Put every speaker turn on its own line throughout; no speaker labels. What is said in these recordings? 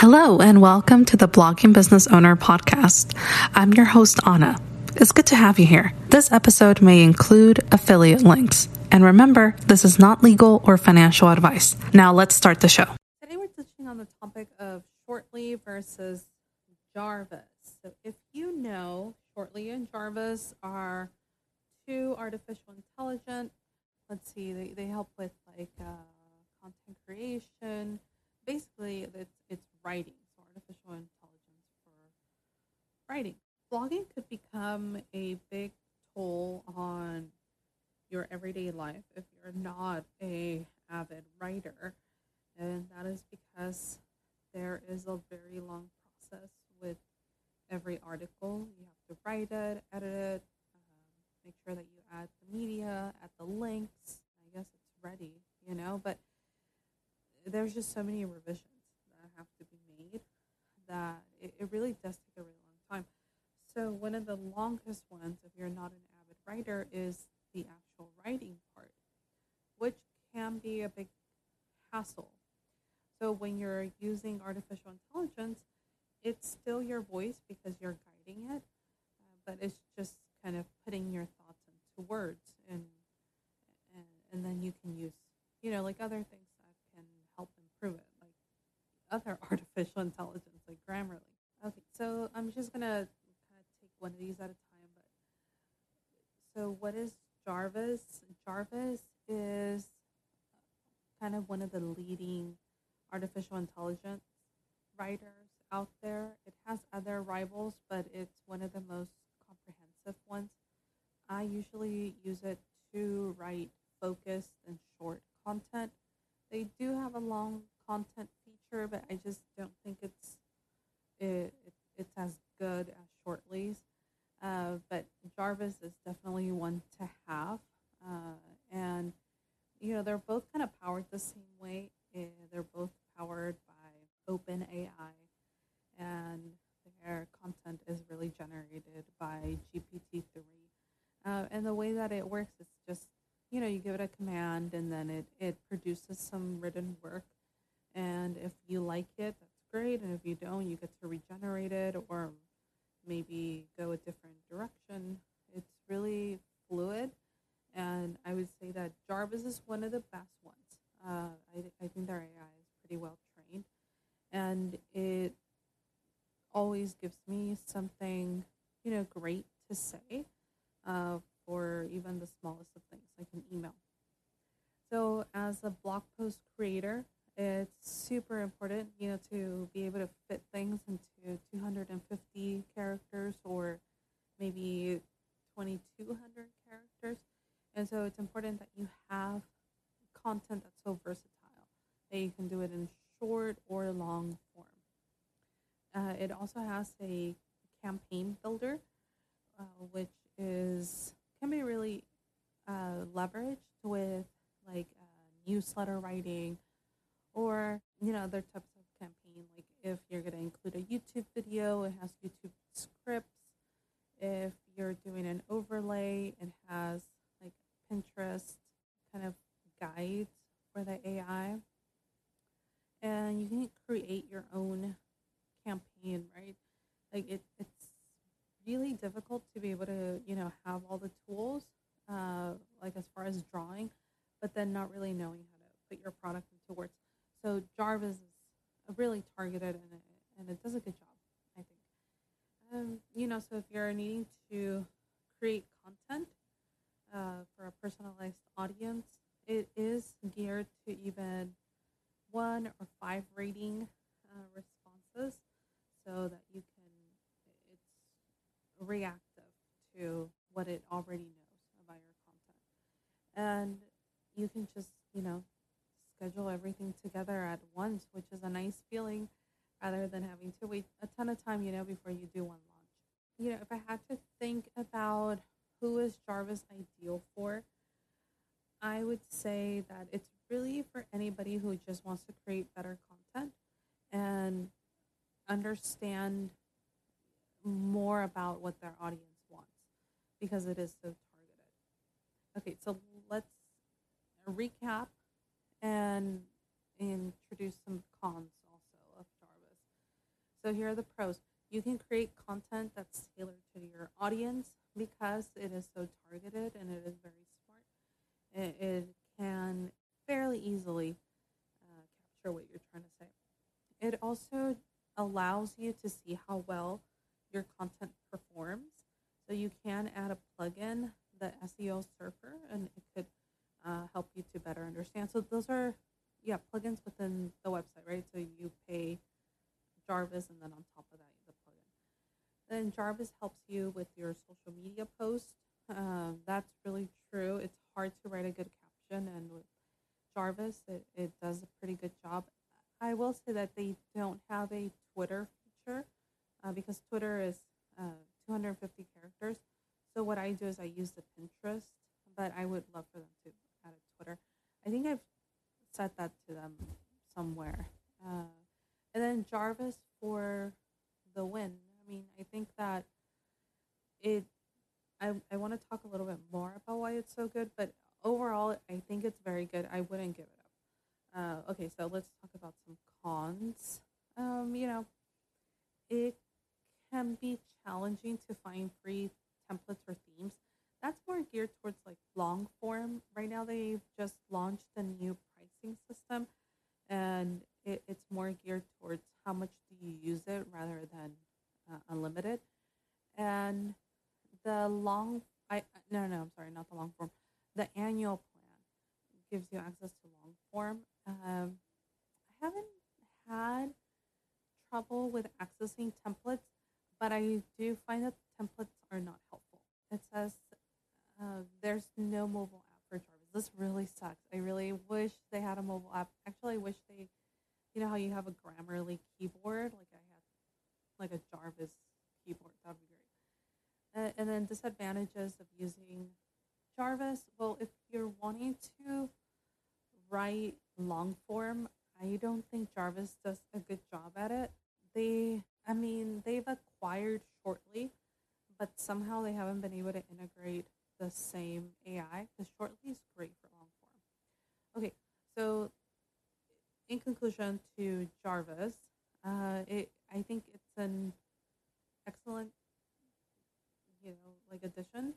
Hello, and welcome to the Blogging Business Owner Podcast. I'm your host, Anna. It's good to have you here. This episode may include affiliate links. And remember, this is not legal or financial advice. Now, let's start the show.
Today, we're touching on the topic of Shortly versus Jarvis. So, if you know, Shortly and Jarvis are two artificial intelligence. Let's see, they, they help with like uh, content creation. Basically, it's, it's writing, so artificial intelligence for writing. Blogging could become a big toll on your everyday life if you're not a avid writer. And that is because there is a very long process with every article. You have to write it edit it um, make sure that you add the media add the links. I guess it's ready you know but there's just so many revisions that have to that it, it really does take a really long time. So one of the longest ones if you're not an avid writer is the actual writing part which can be a big hassle. So when you're using artificial intelligence it's still your voice because you're guiding it uh, but it's just kind of putting your thoughts into words and, and and then you can use you know like other things help improve it, like other artificial intelligence, like Grammarly. Okay, so I'm just gonna kind of take one of these at a time. But so, what is Jarvis? Jarvis is kind of one of the leading artificial intelligence writers out there. It has other rivals, but it's one of the most comprehensive ones. I usually use it to write focused and short content they do have a long content feature, but I just don't think it's it, it it's as good as Shortly's. Uh, but Jarvis is definitely one to have, uh, and you know they're both kind of powered the same way. Uh, they're both powered by OpenAI, and their content is really generated by GPT three. Uh, and the way that it works is just you know, you give it a command and then it, it produces some written work. And if you like it, that's great. And if you don't, you get to regenerate it or maybe go a different direction. It's really fluid. And I would say that The best ones. Uh, I, I think their AI is pretty well trained. And it always gives me something, you know, great to say. Uh, or even the smallest of things like an email. So, as a blog post creator, it's super important, you know, to be able to fit things into 250 characters or maybe 2200 characters. And so it's important that you have content that's so versatile that you can do it in short or long form. Uh, it also has a campaign builder, uh, which is can be really uh, leveraged with like uh, newsletter writing or you know other types of campaign like if you're going to include a youtube video it has youtube scripts if you're doing an overlay it has like pinterest kind of guides for the ai and you can create your own campaign right like it, it's really difficult to be able to, you know, have all the tools, uh, like as far as drawing, but then not really knowing how to put your product into words. So Jarvis is really targeted and it, and it does a good job, I think. Um, you know, so if you're needing to create content uh, for a personalized audience, it is geared to even one or five rating uh, responses so that you can reactive to what it already knows about your content. And you can just, you know, schedule everything together at once, which is a nice feeling rather than having to wait a ton of time, you know, before you do one launch. You know, if I had to think about who is Jarvis ideal for, I would say that it's really for anybody who just wants to create better content and understand more about what their audience wants because it is so targeted. Okay, so let's recap and introduce some cons also of Jarvis. So here are the pros. You can create content that's tailored to your audience because it is so targeted and it is very smart. It, it can fairly easily uh, capture what you're trying to say. It also allows you to see how well your content performs. So you can add a plugin, the SEO Surfer, and it could uh, help you to better understand. So those are, yeah, plugins within the website, right? So you pay Jarvis, and then on top of that, the plugin. Then Jarvis helps you with your social media posts. Um, that's really true. It's hard to write a good caption, and with Jarvis, it, it does a pretty good job. I will say that they don't have a Twitter feature uh, because Twitter is uh, 250 characters. So what I do is I use the Pinterest, but I would love for them to add a Twitter. I think I've set that to them somewhere. Uh, and then Jarvis for the win. I mean, I think that it. I I want to talk a little bit more about but overall, I think it's very good. I wouldn't give it up. Uh, okay, so let's talk about some cons. Um, you know, it can be challenging to find free templates or themes. That's more geared towards like long form. Right now, they've just launched a new pricing system, and it, it's more geared towards how much do you use it rather than uh, unlimited. And the long, I no no I'm sorry, not the long form. The annual plan gives you access to long form. Um, I haven't had trouble with accessing templates, but I do find that templates are not helpful. It says uh, there's no mobile app for Jarvis. This really sucks. I really wish they had a mobile app. Actually, I wish they, you know how you have a Grammarly keyboard, like I had, like a Jarvis keyboard. That would be great. Uh, and then disadvantages of using Jarvis. Well, if you're wanting to write long form, I don't think Jarvis does a good job at it. They, I mean, they've acquired Shortly, but somehow they haven't been able to integrate the same AI. The Shortly is great for long form. Okay, so in conclusion to Jarvis, uh, it I think it's an excellent, you know, like addition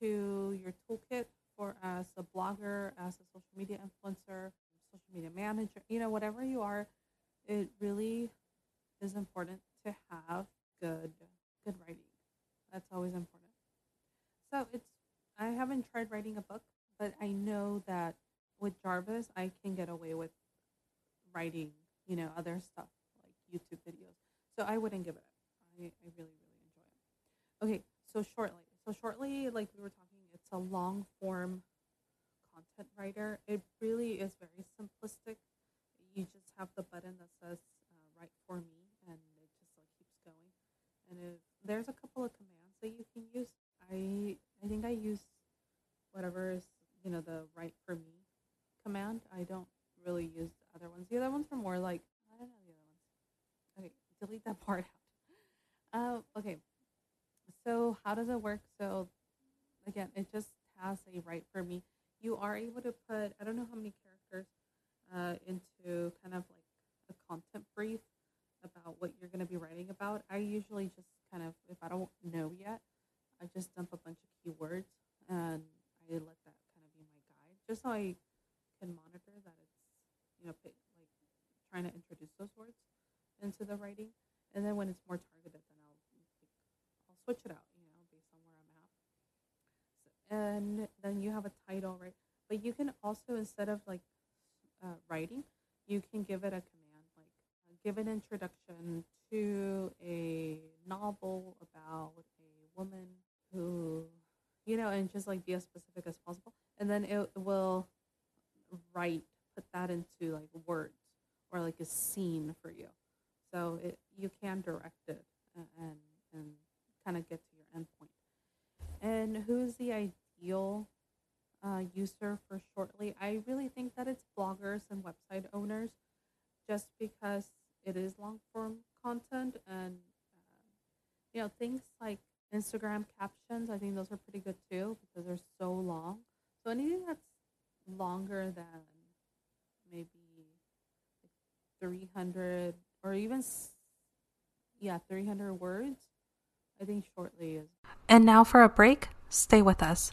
to your toolkit for as a blogger, as a social media influencer, social media manager, you know, whatever you are, it really is important to have good good writing. That's always important. So it's I haven't tried writing a book, but I know that with Jarvis I can get away with writing, you know, other stuff like YouTube videos. So I wouldn't give it up. I, I really, really enjoy it. Okay, so shortly. So shortly, like we were talking, it's a long form content writer. It really is very simplistic. You just have the button that says uh, "Write for me," and it just like keeps going. And if, there's a couple of commands that you can use. I I think I use whatever is you know the "Write for me" command. I don't really use the other ones. The other ones are more like I don't know the other ones. Okay, delete that part out. Uh, okay, so how does it work? So again, it just has a "Write for me." you are able to put I don't know how many characters uh, into kind of like a content brief about what you're going to be writing about. I usually just kind of if I don't know yet, I just dump a bunch of keywords and I let that kind of be my guide, just so I can monitor that it's you know like trying to introduce those words into the writing, and then when it's more targeted, then switch it out you know, based on where I'm at. So, and then you have a title, right? But you can also, instead of like uh, writing, you can give it a command, like uh, give an introduction to a novel about a woman who, you know, and just like be as specific as possible. And then it will write, put that into like words or like a scene for you. So it, you can direct it and, and kind of get to your endpoint. And who's the ideal uh, user for Shortly? I really think that it's bloggers and website owners, just because it is long form content and uh, you know things like Instagram captions. I think those are pretty good too because they're so long. So anything that's longer than maybe like 300 or even yeah, 300 words. I think shortly is.
And now for a break, stay with us.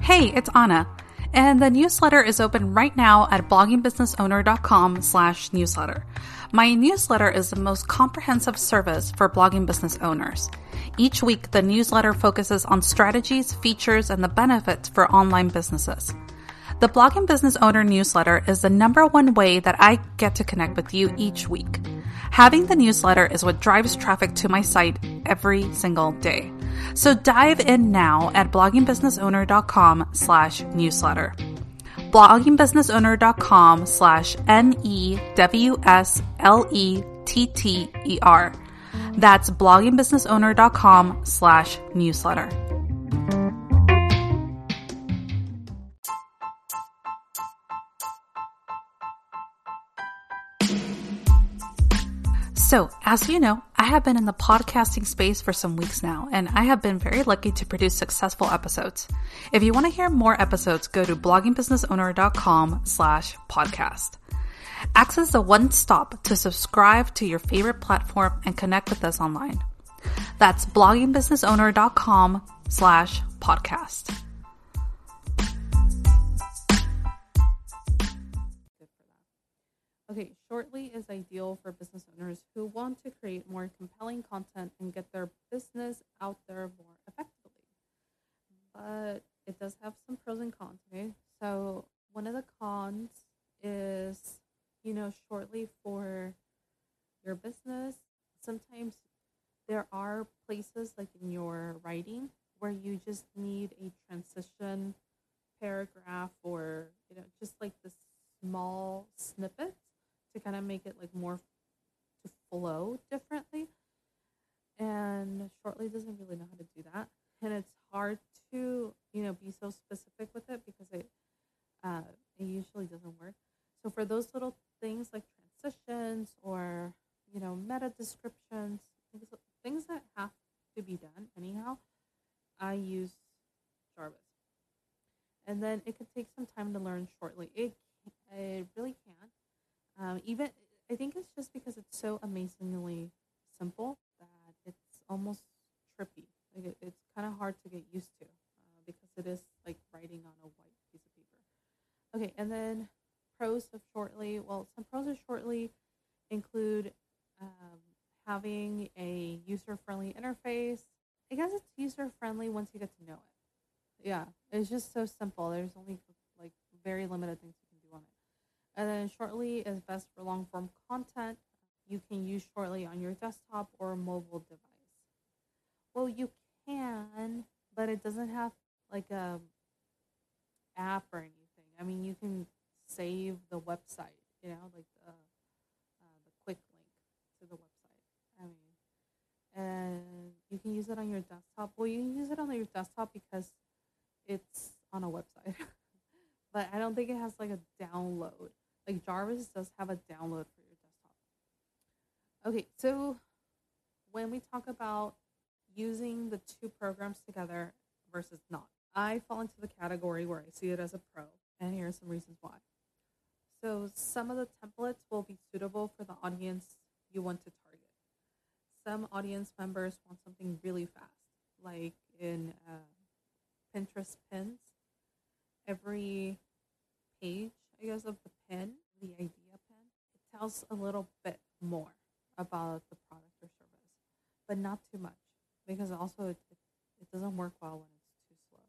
Hey, it's Anna. And the newsletter is open right now at bloggingbusinessowner.com slash newsletter. My newsletter is the most comprehensive service for blogging business owners. Each week, the newsletter focuses on strategies, features, and the benefits for online businesses. The Blogging Business Owner newsletter is the number one way that I get to connect with you each week. Having the newsletter is what drives traffic to my site every single day. So dive in now at bloggingbusinessowner.com slash newsletter. bloggingbusinessowner.com slash N-E-W-S-L-E-T-T-E-R. That's bloggingbusinessowner.com slash newsletter. So, as you know, I have been in the podcasting space for some weeks now, and I have been very lucky to produce successful episodes. If you want to hear more episodes, go to bloggingbusinessowner.com slash podcast. Access the one stop to subscribe to your favorite platform and connect with us online. That's bloggingbusinessowner.com slash podcast.
Okay, Shortly is ideal for business owners who want to create more compelling content and get their business out there more effectively. But it does have some pros and cons, okay? So, one of the cons is, you know, shortly for your business, sometimes there are places like in your writing where you just need a transition paragraph or, you know, just like this small snippet to kind of make it like more to flow differently. And Shortly doesn't really know how to do that, and it's hard to you know be so specific with it because it uh, it usually doesn't work. So for those little things like transitions or you know meta descriptions, things, things that have to be done anyhow, I use Jarvis. And then it could take some time to learn shortly. It it really can. Um, even I think it's just because it's so amazingly simple that it's almost trippy. Like it, it's kind of hard to get used to uh, because it is like writing on a white piece of paper. Okay, and then pros of shortly. Well, some pros of shortly include um, having a user-friendly interface. I guess it's user-friendly once you get to know it. Yeah, it's just so simple. There's only like very limited things and then Shortly is best for long form content. You can use Shortly on your desktop or mobile device. Well, you can, but it doesn't have like a app or anything. I mean, you can save the website, you know, like the uh, the quick link to the website. I mean, and you can use it on your desktop. Well, you can use it on your desktop because it's on a website, but I don't think it has like a download. Like Jarvis does have a download for your desktop. Okay, so when we talk about using the two programs together versus not, I fall into the category where I see it as a pro, and here are some reasons why. So some of the templates will be suitable for the audience you want to target. Some audience members want something really fast, like in uh, Pinterest pins. Every page I guess, of the pen, the idea pen, a little bit more about the product or service, but not too much because also it, it, it doesn't work well when it's too slow.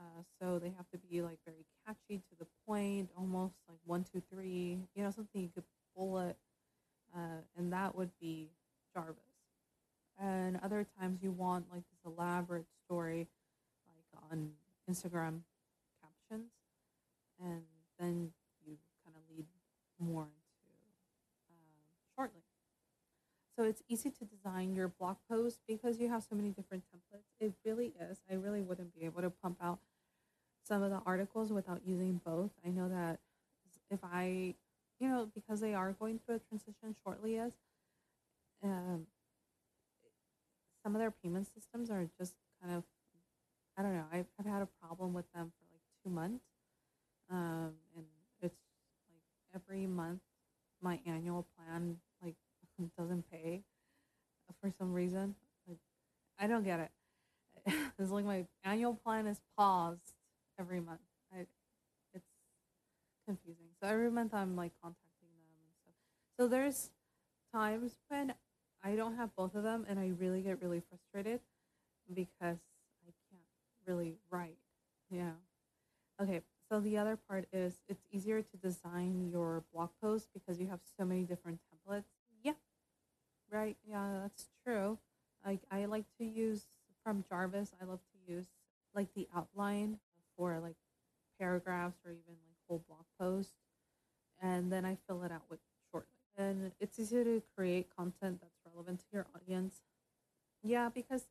Uh, so they have to be like very catchy to the point, almost like one, two, three, you know, something you could bullet, uh, and that would be Jarvis. And other times you want like this elaborate story, like on Instagram captions, and then you kind of lead more into uh, shortly. So it's easy to design your blog post because you have so many different templates. It really is. I really wouldn't be able to pump out some of the articles without using both. I know that if I, you know, because they are going through a transition shortly as, um, some of their payment systems are just kind of, I don't know, I've, I've had a problem with them for like two months um, and it's like every month my annual plan doesn't pay for some reason. Like I don't get it. It's like my annual plan is paused every month. I, it's confusing. So every month I'm like contacting them and stuff. So there's times when I don't have both of them and I really get really frustrated because I can't really write. Yeah. Okay. So the other part is it's easier to design your blog post because you have so many different templates. Right. Yeah, that's true. I, I like to use from Jarvis, I love to use like the outline for like paragraphs or even like whole blog posts. And then I fill it out with shortly. And it's easier to create content that's relevant to your audience. Yeah, because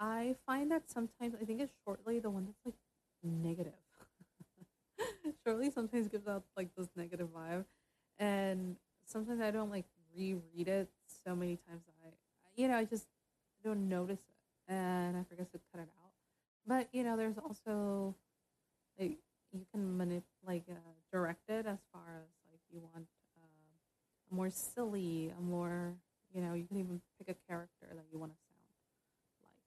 I find that sometimes I think it's shortly the one that's like negative. shortly sometimes gives out like this negative vibe. And sometimes I don't like reread it so many times that I you know, I just don't notice it and I forget to cut it out. But you know, there's also like you can manip like uh, direct it as far as like you want uh, a more silly, a more you know, you can even pick a character that you want to sound like.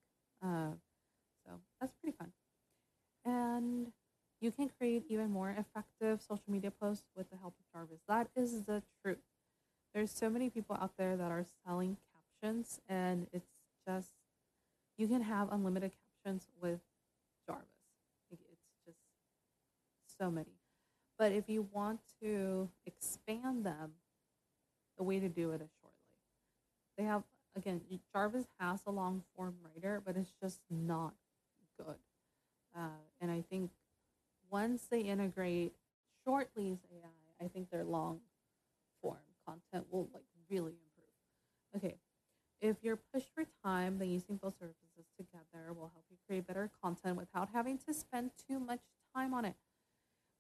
Uh, so that's pretty fun, and you can create even more effective social media posts with the help of Jarvis. That is the truth. There's so many people out there that are selling captions, and it's just you can have unlimited captions with Jarvis. It's just so many. But if you want to expand them, the way to do it is shortly. They have, again, Jarvis has a long form writer, but it's just not good. Uh, and I think once they integrate Shortly's AI, I think their long content will like really improve. Okay, if you're pushed for time, then using both services together will help you create better content without having to spend too much time on it.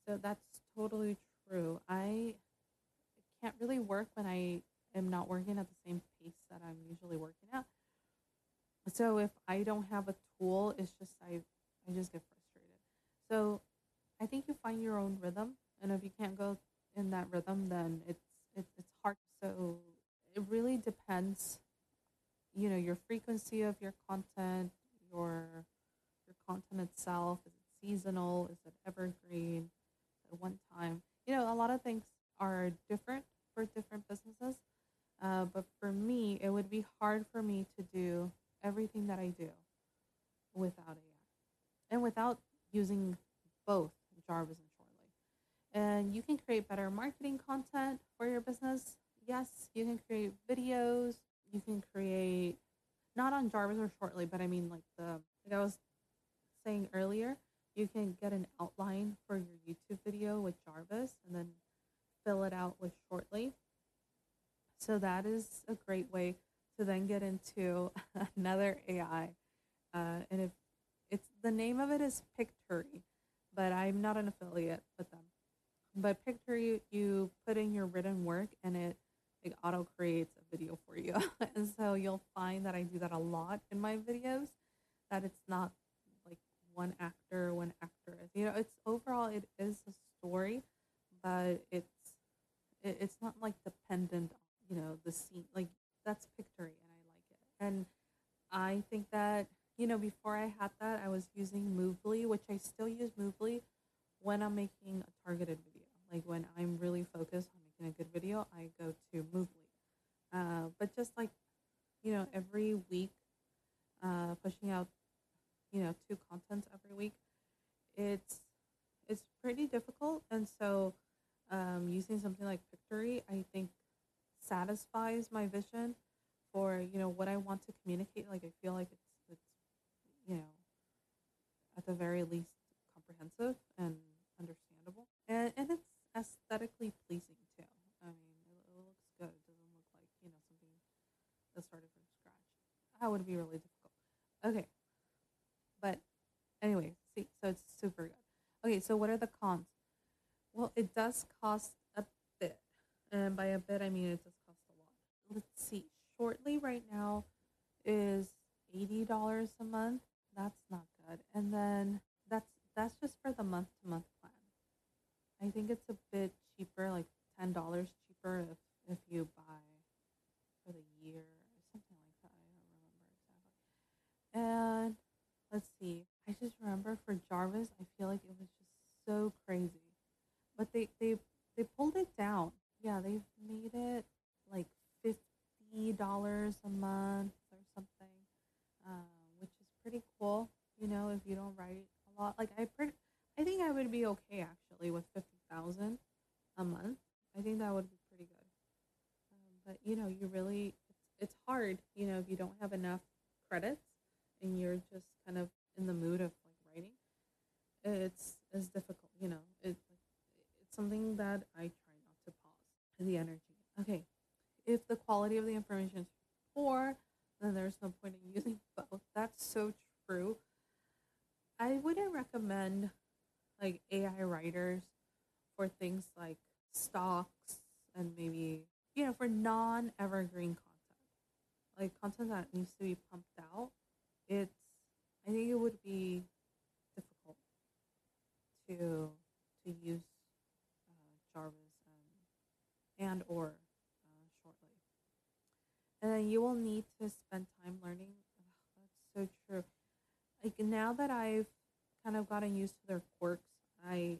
So that's totally true. I can't really work when I am not working at the same pace that I'm usually working at. So if I don't have a tool, it's just I I just get frustrated. So I think you find your own rhythm, and if you can't go in that rhythm, then it's it's it's hard. So it really depends you know your frequency of your content your your content itself. Is it seasonal? Is it evergreen? At one time. You know a lot of things are different for different businesses uh, but for me it would be hard for me to do everything that i do without ai and without using both jarvis and and you can create better marketing content for your business yes you can create videos you can create not on Jarvis or Shortly, but I mean like the like I was saying earlier, you can get an outline for your YouTube video with Jarvis and then fill it out with Shortly. So that is a great way to then get into another AI. Uh, and if it's the name of it is Pictory, but I'm not an affiliate with them. But Pictory, you you put in your written work and it it auto creates a video for you. and so you'll find that I do that a lot in my videos, that it's not like one actor, one actress. You know, it's overall, it is a story, but it's, it, it's not like dependent on, you know, the scene. Like that's Pictory and I like it. And I think that, you know, before I had that, I was using Moovly, which I still use Moovly when I'm making a targeted video. Like when I'm really focused on making a good video, I go to Moovly. Uh, but just like, you know, every week, uh, pushing out, you know, two contents every week, it's it's pretty difficult. And so, um, using something like Pictory, I think, satisfies my vision for you know what I want to communicate. Like I feel like it's it's you know at the very least comprehensive and understandable, and and it's aesthetically pleasing too. I mean, it, it looks good. It doesn't look like you know something that started from scratch. That would be really difficult. Okay, but anyway, see, so it's super good. Okay, so what are the cons? Well, it does cost a bit, and by a bit I mean it does cost a lot. Let's see. Shortly right now is eighty dollars a month. That's not good. And then that's that's just for the month to month. I think it's a bit cheaper, like ten dollars cheaper if if you buy for the year or something like that. I don't remember exactly. And let's see. I just remember for Jarvis, I feel like it was just so crazy, but they they they pulled it down. Yeah, they've made it like fifty dollars a month or something, uh, which is pretty cool. You know, if you don't write a lot, like I pretty. I think I would be okay actually with fifty thousand a month. I think that would be pretty good. Um, but you know, you really it's, it's hard. You know, if you don't have enough credits and you're just kind of in the mood of like writing, it's it's difficult. You know, it's it's something that I try not to pause the energy. Okay, if the quality of the information is poor, then there's no point in using both. That's so true. I wouldn't recommend like AI writers for things like stocks and maybe you know for non-evergreen content. Like content that needs to be pumped out it's i think it would be difficult to to use uh, jarvis and and or uh, shortly. And then you will need to spend time learning. That's so true. Like now that i've kind of gotten used to their quirks i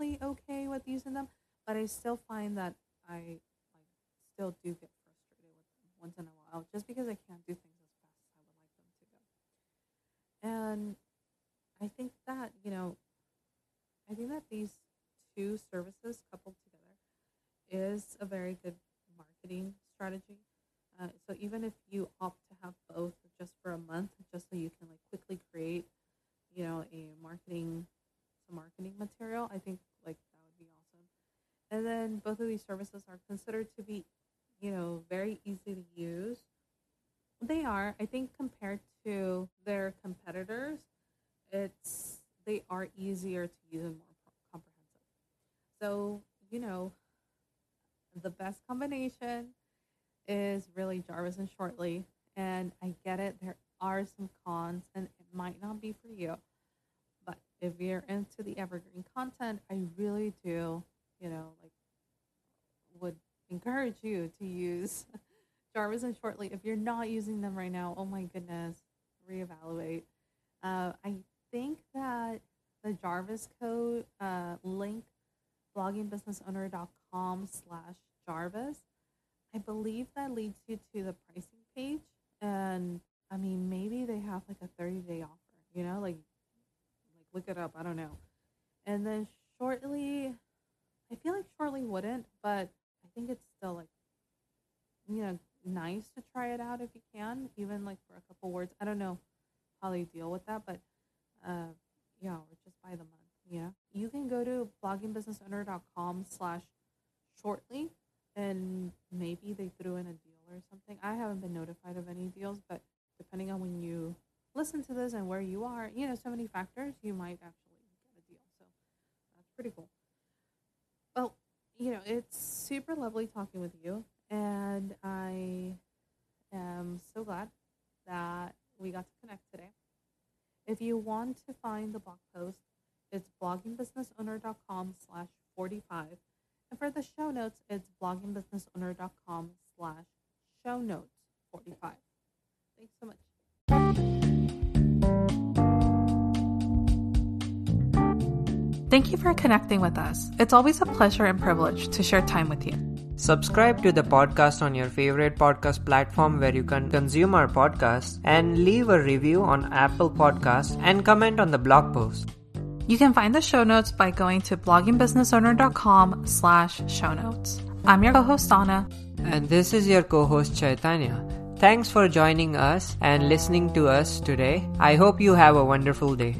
okay with using them, but I still find that I like still do get frustrated with them once in a while, just because I can't do things as fast as I would like them to go. And I think that you know, I think that these two services coupled together is a very good marketing strategy. Uh, so even if you opt to have both just for a month, just so you can like quickly create, you know, a marketing some marketing material, I think like that would be awesome. And then both of these services are considered to be, you know, very easy to use. They are, I think, compared to their competitors, it's they are easier to use and more comprehensive. So you know, the best combination is really Jarvis and Shortly. And I get it, there are some cons, and it might not be for you But if you're into the evergreen content, I really do, you know, like would encourage you to use Jarvis and Shortly. If you're not using them right now, oh my goodness, reevaluate. Uh, I think that the Jarvis code uh, link bloggingbusinessowner.com slash Jarvis. I believe that leads you to the pricing page. And I mean, maybe they have like a 30 day offer, you know, like like look it up. I don't know. And then shortly, shortly wouldn't, but I think it's still like, you know, nice to try it out if you can, even like for a couple words. I don't know how they deal with that, but uh, yeah, or just by the month. Yeah, you can go to bloggingbusinessowner.com slash shortly, and maybe they threw in a deal or something. I haven't been notified of any deals, but depending on when you listen to this and where you are, you know, so many factors, you might actually get a deal. So that's pretty cool. You know, it's super lovely talking with you. And I am so glad that we got to connect today. If you want to find the blog post, it's bloggingbusinessowner.com slash 45. And for the show notes, it's bloggingbusinessowner.com slash show notes 45. Thanks so much.
Thank you for connecting with us. It's always a pleasure and privilege to share time with you.
Subscribe to the podcast on your favorite podcast platform where you can consume our podcast and leave a review on Apple Podcasts and comment on the blog post.
You can find the show notes by going to bloggingbusinessowner.com slash show notes. I'm your co-host Anna.
And this is your co-host Chaitanya. Thanks for joining us and listening to us today. I hope you have a wonderful day.